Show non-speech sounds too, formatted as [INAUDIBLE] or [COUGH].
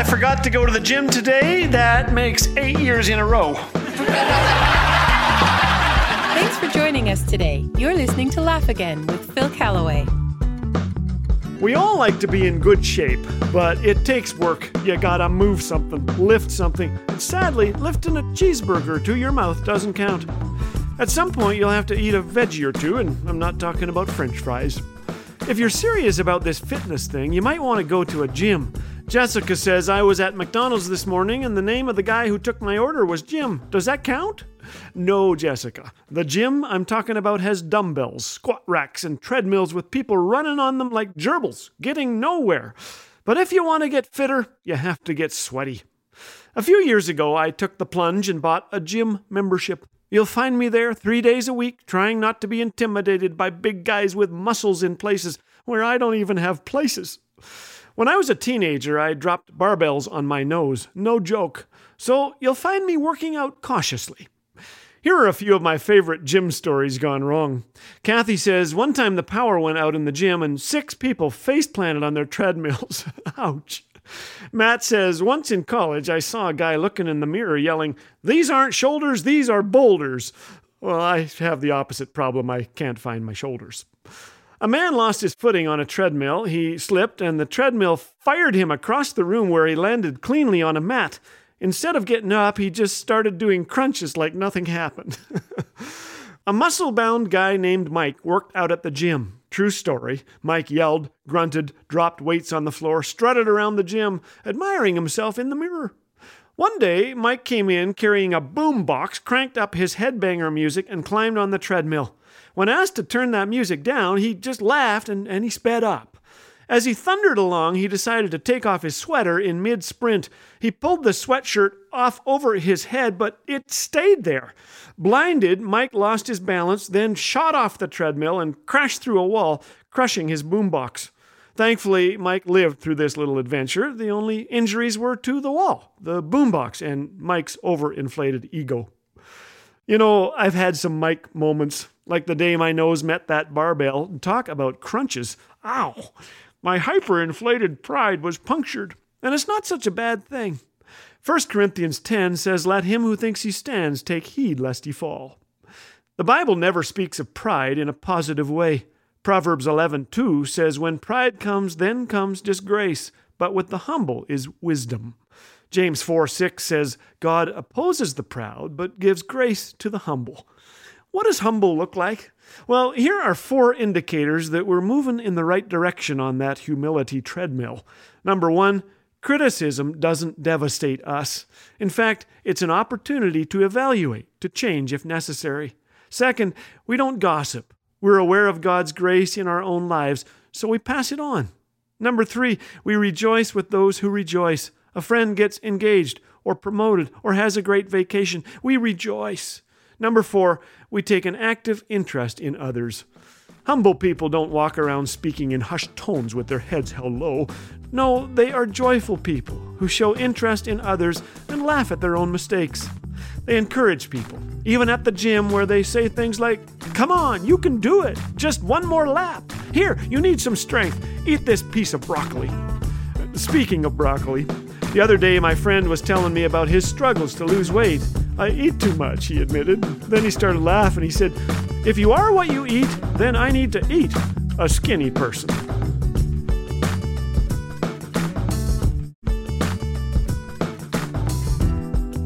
I forgot to go to the gym today. That makes eight years in a row. Thanks for joining us today. You're listening to Laugh Again with Phil Callaway. We all like to be in good shape, but it takes work. You gotta move something, lift something, and sadly, lifting a cheeseburger to your mouth doesn't count. At some point, you'll have to eat a veggie or two, and I'm not talking about french fries. If you're serious about this fitness thing, you might want to go to a gym. Jessica says I was at McDonald's this morning and the name of the guy who took my order was Jim. Does that count? No, Jessica. The gym I'm talking about has dumbbells, squat racks, and treadmills with people running on them like gerbils, getting nowhere. But if you want to get fitter, you have to get sweaty. A few years ago, I took the plunge and bought a gym membership. You'll find me there three days a week, trying not to be intimidated by big guys with muscles in places where I don't even have places. When I was a teenager, I dropped barbells on my nose. No joke. So you'll find me working out cautiously. Here are a few of my favorite gym stories gone wrong. Kathy says one time the power went out in the gym and six people face planted on their treadmills. [LAUGHS] Ouch. Matt says once in college I saw a guy looking in the mirror yelling, These aren't shoulders, these are boulders. Well, I have the opposite problem. I can't find my shoulders. A man lost his footing on a treadmill. He slipped, and the treadmill fired him across the room where he landed cleanly on a mat. Instead of getting up, he just started doing crunches like nothing happened. [LAUGHS] a muscle bound guy named Mike worked out at the gym. True story. Mike yelled, grunted, dropped weights on the floor, strutted around the gym, admiring himself in the mirror. One day, Mike came in carrying a boom box, cranked up his headbanger music, and climbed on the treadmill. When asked to turn that music down, he just laughed and, and he sped up. As he thundered along, he decided to take off his sweater in mid sprint. He pulled the sweatshirt off over his head, but it stayed there. Blinded, Mike lost his balance, then shot off the treadmill and crashed through a wall, crushing his boombox. Thankfully, Mike lived through this little adventure. The only injuries were to the wall, the boombox, and Mike's overinflated ego. You know, I've had some Mike moments, like the day my nose met that barbell. Talk about crunches. Ow! My hyperinflated pride was punctured, and it's not such a bad thing. 1 Corinthians 10 says, Let him who thinks he stands take heed lest he fall. The Bible never speaks of pride in a positive way. Proverbs 11:2 says, When pride comes, then comes disgrace, but with the humble is wisdom. James 4 6 says, God opposes the proud, but gives grace to the humble. What does humble look like? Well, here are four indicators that we're moving in the right direction on that humility treadmill. Number one, criticism doesn't devastate us. In fact, it's an opportunity to evaluate, to change if necessary. Second, we don't gossip. We're aware of God's grace in our own lives, so we pass it on. Number three, we rejoice with those who rejoice. A friend gets engaged or promoted or has a great vacation. We rejoice. Number four, we take an active interest in others. Humble people don't walk around speaking in hushed tones with their heads held low. No, they are joyful people who show interest in others and laugh at their own mistakes. They encourage people, even at the gym where they say things like, Come on, you can do it. Just one more lap. Here, you need some strength. Eat this piece of broccoli. Speaking of broccoli, the other day my friend was telling me about his struggles to lose weight. I eat too much, he admitted. Then he started laughing. He said, If you are what you eat, then I need to eat a skinny person.